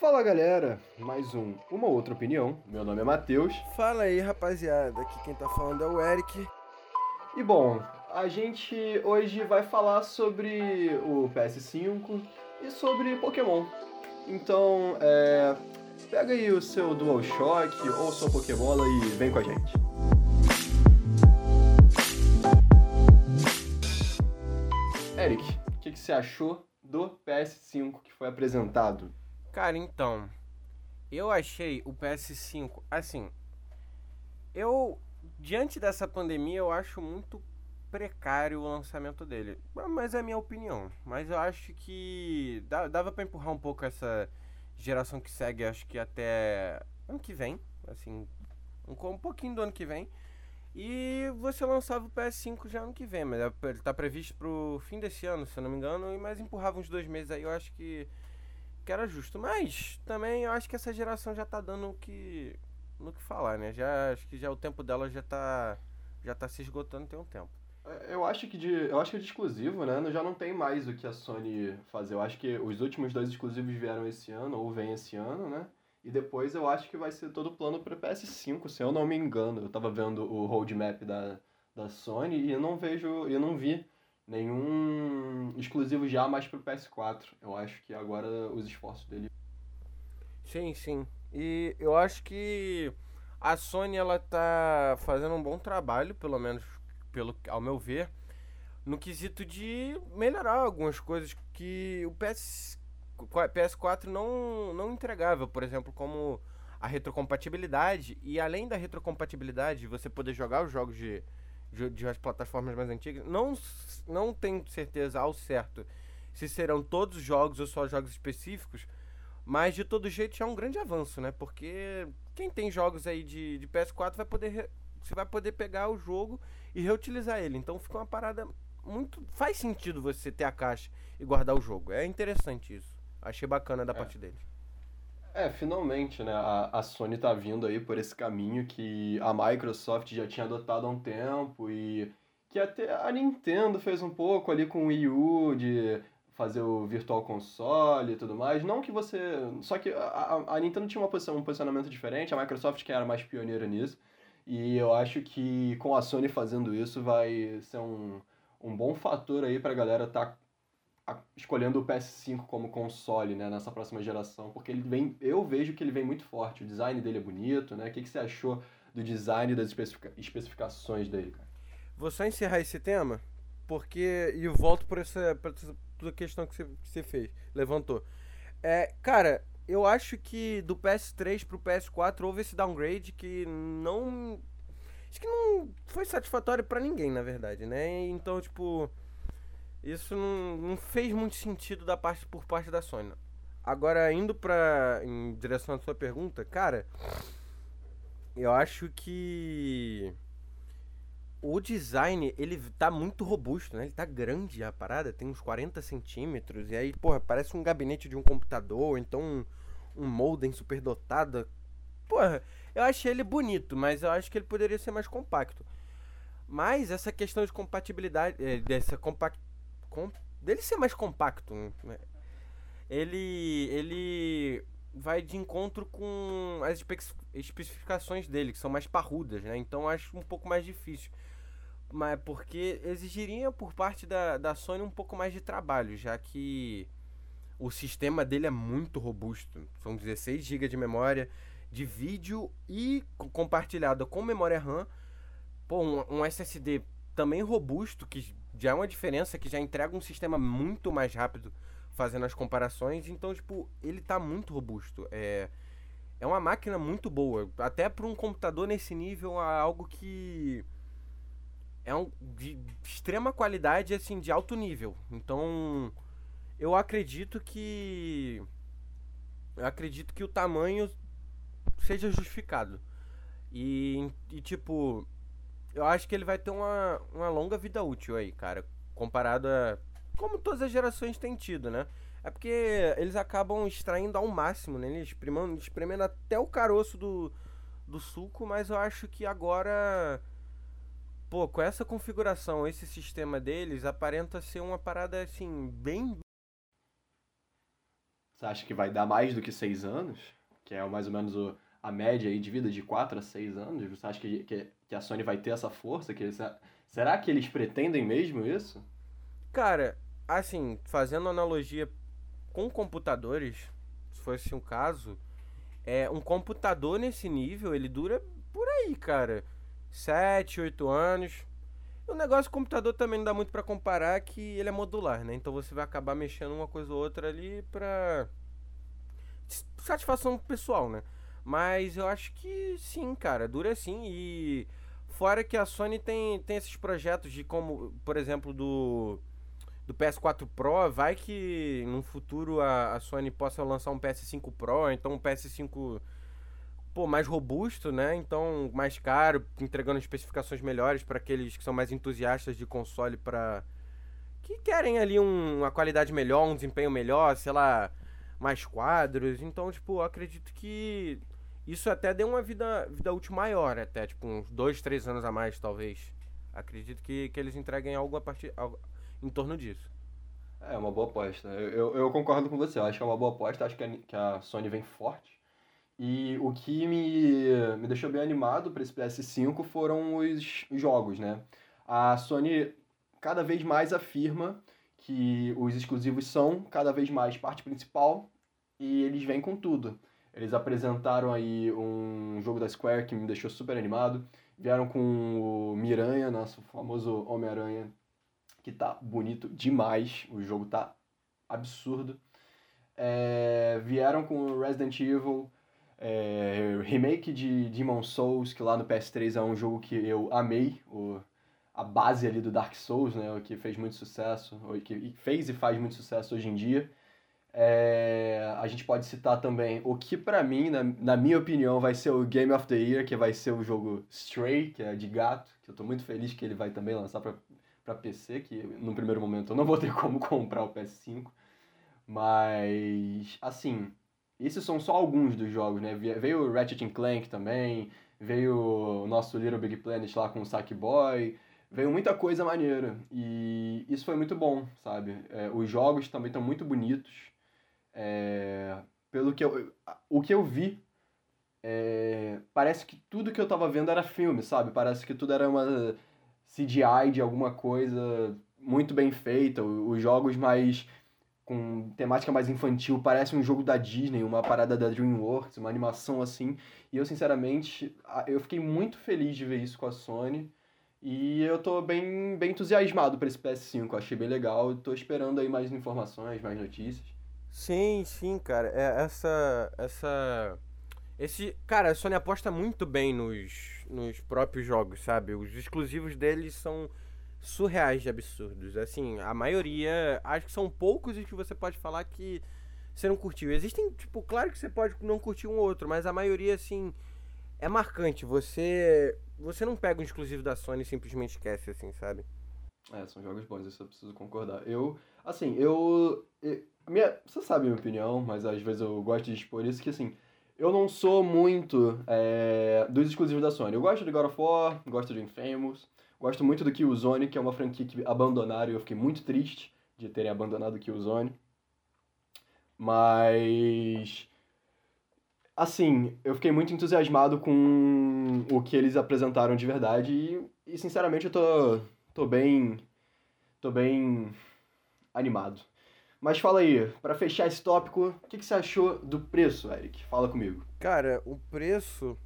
Fala galera, mais um Uma Outra Opinião. Meu nome é Matheus. Fala aí rapaziada, aqui quem tá falando é o Eric. E bom, a gente hoje vai falar sobre o PS5 e sobre Pokémon. Então, é, pega aí o seu DualShock ou sua Pokébola e vem com a gente. Eric, o que, que você achou do PS5 que foi apresentado? Cara, então, eu achei o PS5, assim, eu, diante dessa pandemia, eu acho muito precário o lançamento dele. Mas é a minha opinião. Mas eu acho que dava para empurrar um pouco essa geração que segue, acho que até ano que vem, assim, um, um pouquinho do ano que vem. E você lançava o PS5 já ano que vem, mas é, ele tá previsto pro fim desse ano, se eu não me engano, mas empurrava uns dois meses aí, eu acho que, que era justo. Mas também eu acho que essa geração já tá dando o que, no que falar, né? Já, acho que já o tempo dela já tá, já tá se esgotando tem um tempo. É, eu acho que de, eu acho que de exclusivo, né, já não tem mais o que a Sony fazer. Eu acho que os últimos dois exclusivos vieram esse ano, ou vem esse ano, né? E depois eu acho que vai ser todo o plano para PS5, se eu não me engano. Eu tava vendo o roadmap da, da Sony e eu não vejo, eu não vi nenhum exclusivo já mais pro PS4. Eu acho que agora os esforços dele. Sim, sim. E eu acho que a Sony ela tá fazendo um bom trabalho, pelo menos pelo ao meu ver, no quesito de melhorar algumas coisas que o PS PS4 não, não entregava, por exemplo, como a retrocompatibilidade. E além da retrocompatibilidade, você poder jogar os jogos de, de, de as plataformas mais antigas, não, não tenho certeza ao certo se serão todos os jogos ou só jogos específicos, mas de todo jeito já é um grande avanço, né? Porque quem tem jogos aí de, de PS4 vai poder. Você vai poder pegar o jogo e reutilizar ele. Então fica uma parada muito. Faz sentido você ter a caixa e guardar o jogo. É interessante isso. Achei bacana da é. parte deles. É, finalmente, né? A, a Sony tá vindo aí por esse caminho que a Microsoft já tinha adotado há um tempo e que até a Nintendo fez um pouco ali com o Wii U de fazer o Virtual Console e tudo mais. Não que você. Só que a, a Nintendo tinha uma posição, um posicionamento diferente, a Microsoft que era mais pioneira nisso. E eu acho que com a Sony fazendo isso vai ser um, um bom fator aí pra galera tá escolhendo o PS5 como console, né, nessa próxima geração, porque ele vem, eu vejo que ele vem muito forte, o design dele é bonito, né? O que, que você achou do design e das especifica especificações dele, cara? Vou só encerrar esse tema, porque e volto por essa, por essa questão que você, que você fez, levantou. É, cara, eu acho que do PS3 pro PS4 houve esse downgrade que não acho que não foi satisfatório para ninguém, na verdade, né? Então, tipo, isso não, não fez muito sentido da parte por parte da Sony. Agora, indo pra, em direção à sua pergunta, cara, eu acho que o design, ele tá muito robusto, né? Ele tá grande a parada, tem uns 40 centímetros, e aí, porra, parece um gabinete de um computador, então um, um modem superdotado. Porra, eu achei ele bonito, mas eu acho que ele poderia ser mais compacto. Mas essa questão de compatibilidade, eh, dessa compact dele ser mais compacto. Né? Ele ele vai de encontro com as espe especificações dele, que são mais parrudas, né? Então acho um pouco mais difícil. Mas porque exigiria por parte da, da Sony um pouco mais de trabalho, já que o sistema dele é muito robusto. São 16 GB de memória de vídeo e compartilhado com memória RAM. Pô, um, um SSD também robusto, que já é uma diferença, que já entrega um sistema muito mais rápido fazendo as comparações. Então, tipo, ele tá muito robusto. É, é uma máquina muito boa. Até para um computador nesse nível, é algo que é um, de extrema qualidade, assim, de alto nível. Então, eu acredito que. Eu acredito que o tamanho seja justificado. E, e tipo, eu acho que ele vai ter uma, uma longa vida útil aí, cara. Comparado a. Como todas as gerações têm tido, né? É porque eles acabam extraindo ao máximo, né? Eles espremendo, espremendo até o caroço do, do suco, mas eu acho que agora. Pô, com essa configuração, esse sistema deles, aparenta ser uma parada assim, bem. Você acha que vai dar mais do que seis anos? Que é mais ou menos o, a média aí de vida de 4 a 6 anos? Você acha que, que, que a Sony vai ter essa força? Que eles, será que eles pretendem mesmo isso? Cara, assim, fazendo analogia com computadores, se fosse um caso, é um computador nesse nível, ele dura por aí, cara. 7, 8 anos. O negócio do computador também não dá muito para comparar que ele é modular, né? Então você vai acabar mexendo uma coisa ou outra ali pra satisfação pessoal, né? Mas eu acho que sim, cara, dura sim e fora que a Sony tem, tem esses projetos de como, por exemplo, do do PS4 Pro, vai que no futuro a, a Sony possa lançar um PS5 Pro, então um PS5 pô, mais robusto, né? Então, mais caro, entregando especificações melhores para aqueles que são mais entusiastas de console para que querem ali um, uma qualidade melhor, um desempenho melhor, sei lá, mais quadros. Então, tipo, acredito que isso até deu uma vida, vida útil maior, até, tipo, uns dois, três anos a mais, talvez. Acredito que, que eles entreguem algo a partir, algo em torno disso. É uma boa aposta. Eu, eu, eu, concordo com você. Eu acho que é uma boa aposta. Acho que a, que a Sony vem forte. E o que me, me deixou bem animado para esse PS5 foram os jogos, né? A Sony cada vez mais afirma que os exclusivos são cada vez mais parte principal e eles vêm com tudo. Eles apresentaram aí um jogo da Square que me deixou super animado. Vieram com o Miranha, nosso famoso Homem-Aranha, que tá bonito demais. O jogo tá absurdo. É, vieram com o Resident Evil, é, remake de Demon Souls, que lá no PS3 é um jogo que eu amei, o, a base ali do Dark Souls, né, que fez muito sucesso, que fez e faz muito sucesso hoje em dia. É, a gente pode citar também o que para mim, na, na, minha opinião, vai ser o Game of the Year, que vai ser o jogo Stray, que é de gato, que eu tô muito feliz que ele vai também lançar para PC, que no primeiro momento eu não vou ter como comprar o PS5. Mas, assim, esses são só alguns dos jogos, né? Veio o Ratchet Clank também, veio o nosso Little Big Planet lá com o Sackboy, veio muita coisa maneira. E isso foi muito bom, sabe? É, os jogos também estão muito bonitos. É, pelo que eu, o que eu vi, é, parece que tudo que eu tava vendo era filme, sabe? Parece que tudo era uma CGI de alguma coisa muito bem feita. Os jogos mais com temática mais infantil, parece um jogo da Disney, uma parada da DreamWorks, uma animação assim. E eu, sinceramente, eu fiquei muito feliz de ver isso com a Sony. E eu tô bem, bem entusiasmado para esse PS5, achei bem legal. Tô esperando aí mais informações, mais notícias. Sim, sim, cara. É, essa. Essa. Esse. Cara, a Sony aposta muito bem nos, nos próprios jogos, sabe? Os exclusivos deles são surreais de absurdos. Assim, a maioria, acho que são poucos os que você pode falar que você não curtiu. Existem, tipo, claro que você pode não curtir um ou outro, mas a maioria, assim, é marcante. Você você não pega um exclusivo da Sony e simplesmente esquece, assim, sabe? É, são jogos bons, isso eu preciso concordar. Eu, assim, eu. minha, você sabe a minha opinião, mas às vezes eu gosto de expor isso, que assim. Eu não sou muito é, dos exclusivos da Sony. Eu gosto de God of War, gosto de Infamous, Gosto muito do Killzone, que é uma franquia que abandonaram e eu fiquei muito triste de terem abandonado o Killzone. Mas. Assim, eu fiquei muito entusiasmado com o que eles apresentaram de verdade e, e sinceramente, eu tô, tô bem. tô bem animado. Mas fala aí, para fechar esse tópico, o que, que você achou do preço, Eric? Fala comigo. Cara, o preço,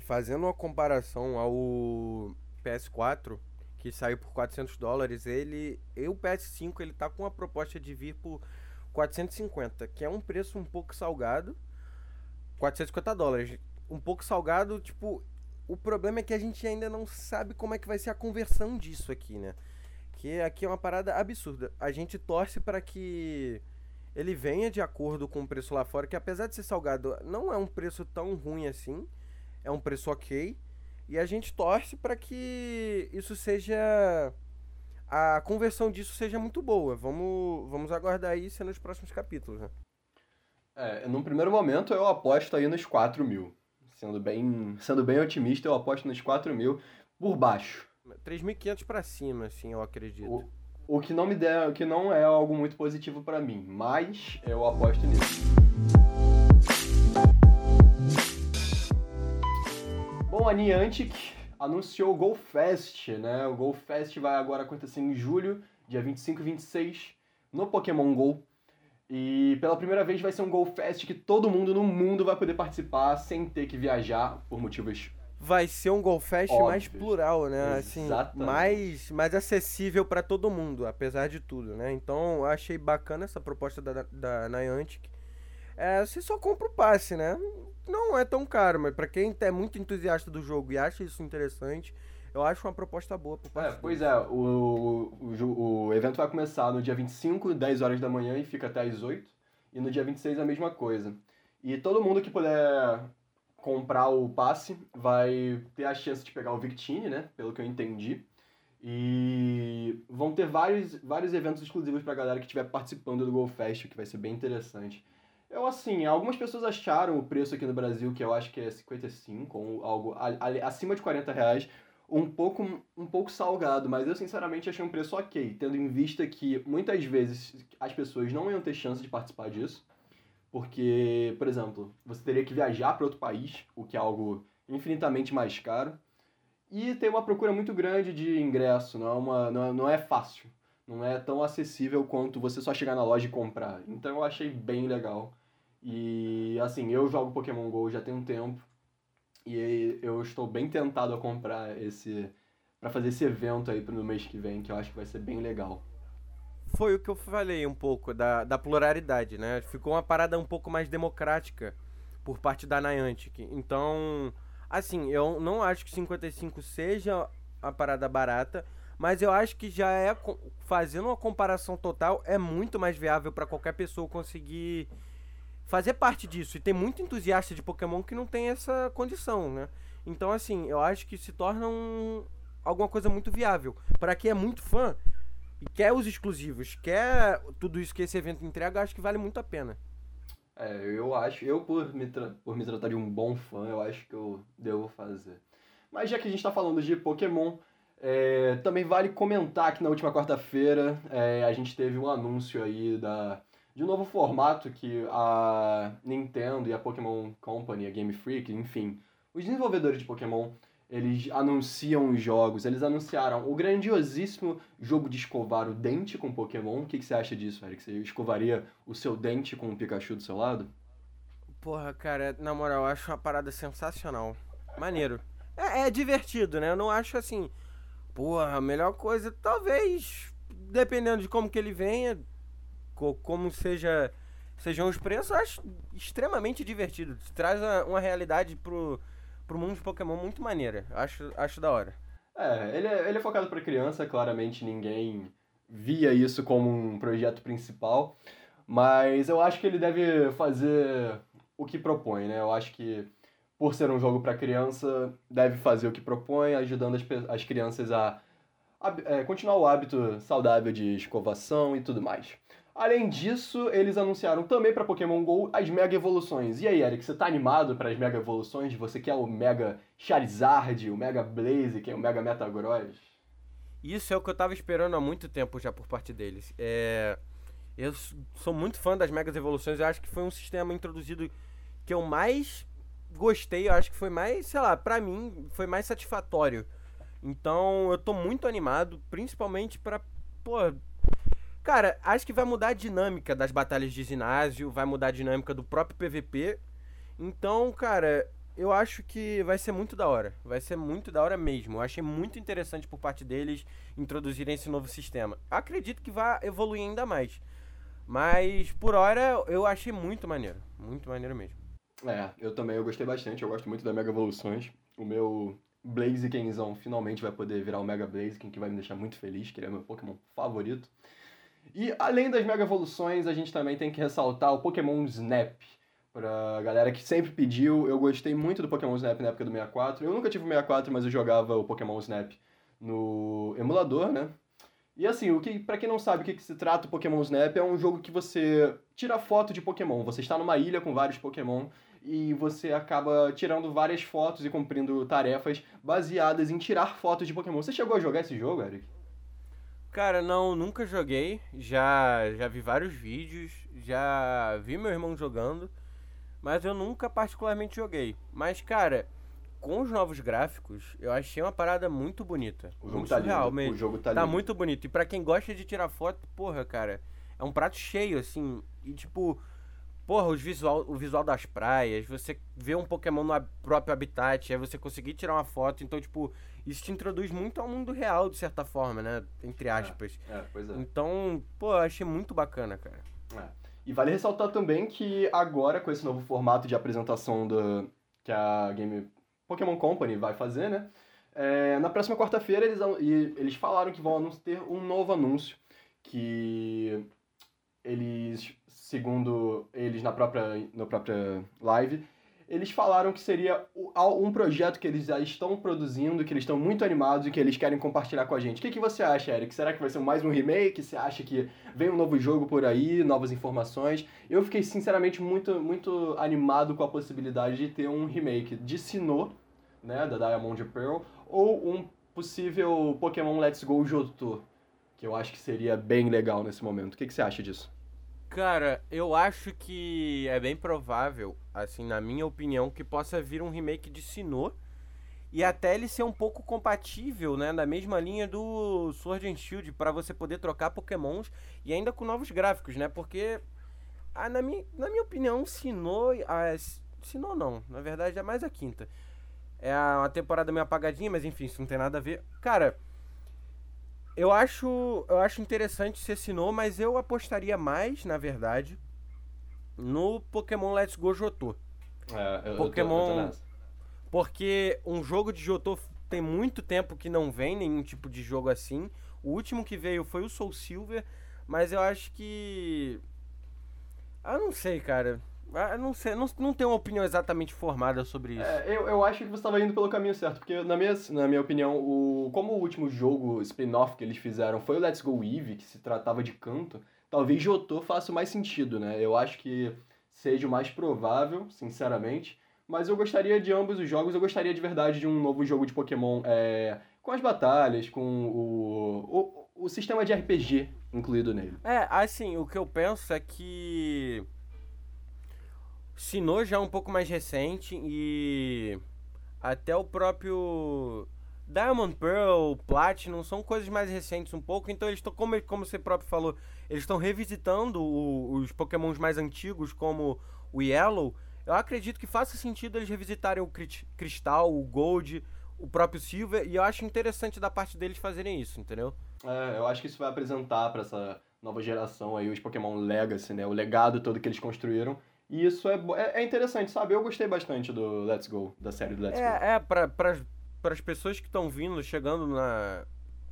fazendo uma comparação ao PS4, que saiu por 400 dólares, ele. E o PS5 ele tá com a proposta de vir por 450, que é um preço um pouco salgado. 450 dólares. Um pouco salgado, tipo. O problema é que a gente ainda não sabe como é que vai ser a conversão disso aqui, né? Que aqui é uma parada absurda. A gente torce para que ele venha de acordo com o preço lá fora, que apesar de ser salgado, não é um preço tão ruim assim. É um preço ok. E a gente torce para que isso seja. A conversão disso seja muito boa. Vamos, vamos aguardar isso nos próximos capítulos, né? É, num primeiro momento eu aposto aí nos 4 mil. Sendo bem, sendo bem otimista, eu aposto nos 4 mil por baixo. 3.500 para cima, assim, eu acredito. O, O que não me der, o que não é algo muito positivo para mim, mas eu aposto nisso. Bom, a Niantic anunciou o Go Fest, né? O Go Fest vai agora acontecer em julho, dia 25 e 26, no Pokémon Go. E pela primeira vez vai ser um Go Fest que todo mundo no mundo vai poder participar sem ter que viajar por motivos vai ser um Golfest mais plural, né? Assim, Exatamente. mais, mais acessível para todo mundo, apesar de tudo, né? Então, eu achei bacana essa proposta da, da Niantic. É, você só compra o passe, né? Não é tão caro, mas para quem é muito entusiasta do jogo e acha isso interessante, eu acho uma proposta boa pro É, passe. pois é, o, o, o evento vai começar no dia 25, 10 horas da manhã e fica até às 8. E no dia 26 a mesma coisa. E todo mundo que puder comprar o passe vai ter a chance de pegar o Victini, né? Pelo que eu entendi. E vão ter vários, vários eventos exclusivos pra galera que estiver participando do GoFest, que vai ser bem interessante. Eu, assim, algumas pessoas acharam o preço aqui no Brasil, que eu acho que é 55, ou algo a- a- acima de 40 reais, um pouco, um pouco salgado, mas eu sinceramente achei um preço ok, tendo em vista que muitas vezes as pessoas não iam ter chance de participar disso, porque, por exemplo, você teria que viajar para outro país, o que é algo infinitamente mais caro, e tem uma procura muito grande de ingresso, não é, uma, não é, não é fácil, não é tão acessível quanto você só chegar na loja e comprar. Então eu achei bem legal. E assim, eu jogo Pokémon GO já tem um tempo. E eu estou bem tentado a comprar esse. para fazer esse evento aí no mês que vem, que eu acho que vai ser bem legal. Foi o que eu falei um pouco da, da pluralidade, né? Ficou uma parada um pouco mais democrática por parte da Niantic. Então, assim, eu não acho que 55 seja a parada barata, mas eu acho que já é fazendo uma comparação total é muito mais viável para qualquer pessoa conseguir fazer parte disso. E tem muito entusiasta de Pokémon que não tem essa condição, né? Então, assim, eu acho que se torna um, alguma coisa muito viável. Para quem é muito fã e quer os exclusivos, quer tudo isso que esse evento entrega, acho que vale muito a pena. É, eu acho, eu por me, por me tratar de um bom fã, eu acho que eu devo fazer. Mas já que a gente tá falando de Pokémon, é, também vale comentar que na última quarta-feira é, a gente teve um anúncio aí da, de um novo formato que a Nintendo e a Pokémon Company, a Game Freak, enfim, os desenvolvedores de Pokémon, eles anunciam os jogos, eles anunciaram o grandiosíssimo jogo de escovar o dente com Pokémon. O que, que você acha disso, Eric? Você escovaria o seu dente com o Pikachu do seu lado? Porra, cara, na moral, eu acho uma parada sensacional. Maneiro. É, é divertido, né? Eu não acho assim. Porra, a melhor coisa, talvez, dependendo de como que ele venha, co- como seja sejam os preços, eu acho extremamente divertido. Traz uma, uma realidade pro, pro mundo de Pokémon muito maneira. Acho, acho da hora. É, ele é, ele é focado para criança, claramente ninguém via isso como um projeto principal, mas eu acho que ele deve fazer o que propõe, né? Eu acho que por ser um jogo para criança, deve fazer o que propõe, ajudando as, as crianças a, a é, continuar o hábito saudável de escovação e tudo mais. Além disso, eles anunciaram também para Pokémon GO as Mega Evoluções. E aí, Eric, você tá animado para as Mega Evoluções? Você quer o Mega Charizard, o Mega Blaziken, o Mega Metagross? Isso é o que eu tava esperando há muito tempo já por parte deles. É, eu sou muito fã das Megas Evoluções. Eu acho que foi um sistema introduzido que eu mais gostei. Eu acho que foi mais, sei lá, pra mim, foi mais satisfatório. Então eu tô muito animado, principalmente pra. Pô. Cara, acho que vai mudar a dinâmica das batalhas de ginásio, vai mudar a dinâmica do próprio PVP. Então, cara, eu acho que vai ser muito da hora. Vai ser muito da hora mesmo. Eu achei muito interessante por parte deles introduzirem esse novo sistema. Acredito que vai evoluir ainda mais. Mas por hora eu achei muito maneiro. Muito maneiro mesmo. É, eu também, eu gostei bastante, eu gosto muito da Mega Evoluções. O meu Blazikenzão finalmente vai poder virar o Mega Blaziken, que vai me deixar muito feliz, que ele é meu Pokémon favorito. E além das Mega Evoluções, a gente também tem que ressaltar o Pokémon Snap. Pra galera que sempre pediu, eu gostei muito do Pokémon Snap na época do 64. Eu nunca tive o 64, mas eu jogava o Pokémon Snap no emulador, né? E assim, o que, para quem não sabe o que, que se trata o Pokémon Snap, é um jogo que você tira foto de Pokémon. Você está numa ilha com vários Pokémon e você acaba tirando várias fotos e cumprindo tarefas baseadas em tirar fotos de Pokémon. Você chegou a jogar esse jogo, Eric? Cara, não, nunca joguei. Já, já vi vários vídeos, já vi meu irmão jogando, mas eu nunca particularmente joguei. Mas, cara, com os novos gráficos, eu achei uma parada muito bonita. O jogo muito tá surreal lindo. mesmo. O jogo tá, Tá lindo. muito bonito. E pra quem gosta de tirar foto, porra, cara, é um prato cheio, assim. E tipo, porra, os visual, o visual das praias, você vê um Pokémon no próprio habitat, aí você conseguir tirar uma foto. Então, tipo, isso te introduz muito ao mundo real, de certa forma, né? Entre aspas. É, pois é. Então, pô, eu achei muito bacana, cara. É. E vale ressaltar também que agora, com esse novo formato de apresentação do, que a Game Pokémon Company vai fazer, né? é, na próxima quarta-feira eles, eles falaram que vão ter um novo anúncio que eles, segundo eles na própria, na própria live, eles falaram que seria um projeto que eles já estão produzindo, que eles estão muito animados e que eles querem compartilhar com a gente. O que, que você acha, Eric? Será que vai ser mais um remake? Você acha que vem um novo jogo por aí, novas informações? Eu fiquei, sinceramente, muito, muito animado com a possibilidade de ter um remake de Sinnoh, né, da Diamond Pearl, ou um possível Pokémon Let's Go Johto, que eu acho que seria bem legal nesse momento. O que, que você acha disso? Cara, eu acho que é bem provável, assim, na minha opinião, que possa vir um remake de Sinnoh e até ele ser um pouco compatível, né, na mesma linha do Sword and Shield para você poder trocar Pokémons e ainda com novos gráficos, né? Porque ah, na minha, na minha opinião, Sinnoh, ah, S- Sinnoh não, na verdade é mais a quinta. É uma temporada meio apagadinha, mas enfim, isso não tem nada a ver. Cara, eu acho, eu acho interessante ser Sinnoh, mas eu apostaria mais, na verdade, no Pokémon Let's Go Johto. É, eu, Pokémon- Porque um jogo de Johto tem muito tempo que não vem nenhum tipo de jogo assim. O último que veio foi o Soul Silver, mas eu acho que. Ah, não sei, cara. Ah, não sei, não, não tenho uma opinião exatamente formada sobre isso. É, eu, eu acho que você estava indo pelo caminho certo, porque na minha, na minha opinião, o, como o último jogo spin-off que eles fizeram foi o Let's Go Eevee, que se tratava de canto, talvez Jotô faça mais sentido, né? Eu acho que seja o mais provável, sinceramente, mas eu gostaria de ambos os jogos, eu gostaria de verdade de um novo jogo de Pokémon é, com as batalhas, com o, o, o sistema de RPG incluído nele. É, assim, o que eu penso é que. Sinnoh já é um pouco mais recente e. Até o próprio. Diamond Pearl, Platinum, são coisas mais recentes um pouco, então eles estão, como, como você próprio falou, eles estão revisitando o- os pokémons mais antigos, como o Yellow. Eu acredito que faça sentido eles revisitarem o Cristal, o Gold, o próprio Silver, e eu acho interessante da parte deles fazerem isso, entendeu? É, eu acho que isso vai apresentar para essa nova geração aí os Pokémon Legacy, né? O legado todo que eles construíram. E isso é, é, é interessante, sabe? Eu gostei bastante do Let's Go, da série do Let's Go. É, é para para as pessoas que estão vindo, chegando na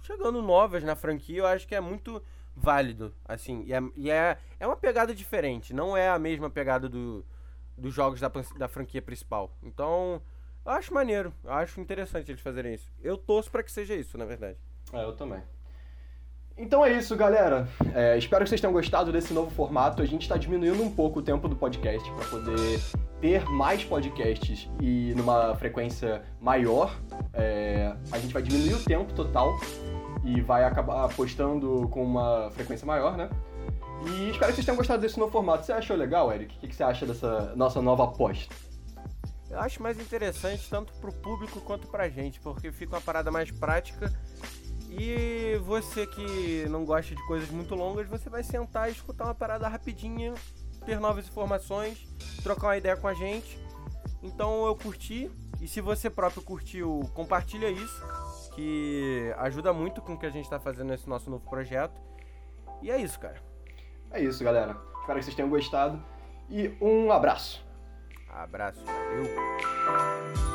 chegando novas na franquia, eu acho que é muito válido, assim, e é, e é, é uma pegada diferente, não é a mesma pegada do, dos jogos da, da franquia principal. Então, eu acho maneiro, eu acho interessante eles fazerem isso. Eu torço para que seja isso, na verdade. É, eu também. Então é isso, galera. É, espero que vocês tenham gostado desse novo formato. A gente está diminuindo um pouco o tempo do podcast para poder ter mais podcasts e numa frequência maior. É, a gente vai diminuir o tempo total e vai acabar postando com uma frequência maior, né? E espero que vocês tenham gostado desse novo formato. Você achou legal, Eric? O que você acha dessa nossa nova aposta? Eu acho mais interessante tanto pro público quanto pra gente, porque fica uma parada mais prática. E você que não gosta de coisas muito longas, você vai sentar e escutar uma parada rapidinha, ter novas informações, trocar uma ideia com a gente. Então eu curti, e se você próprio curtiu, compartilha isso, que ajuda muito com o que a gente tá fazendo nesse nosso novo projeto. E é isso, cara. É isso, galera. Espero que vocês tenham gostado e um abraço. Abraço, valeu.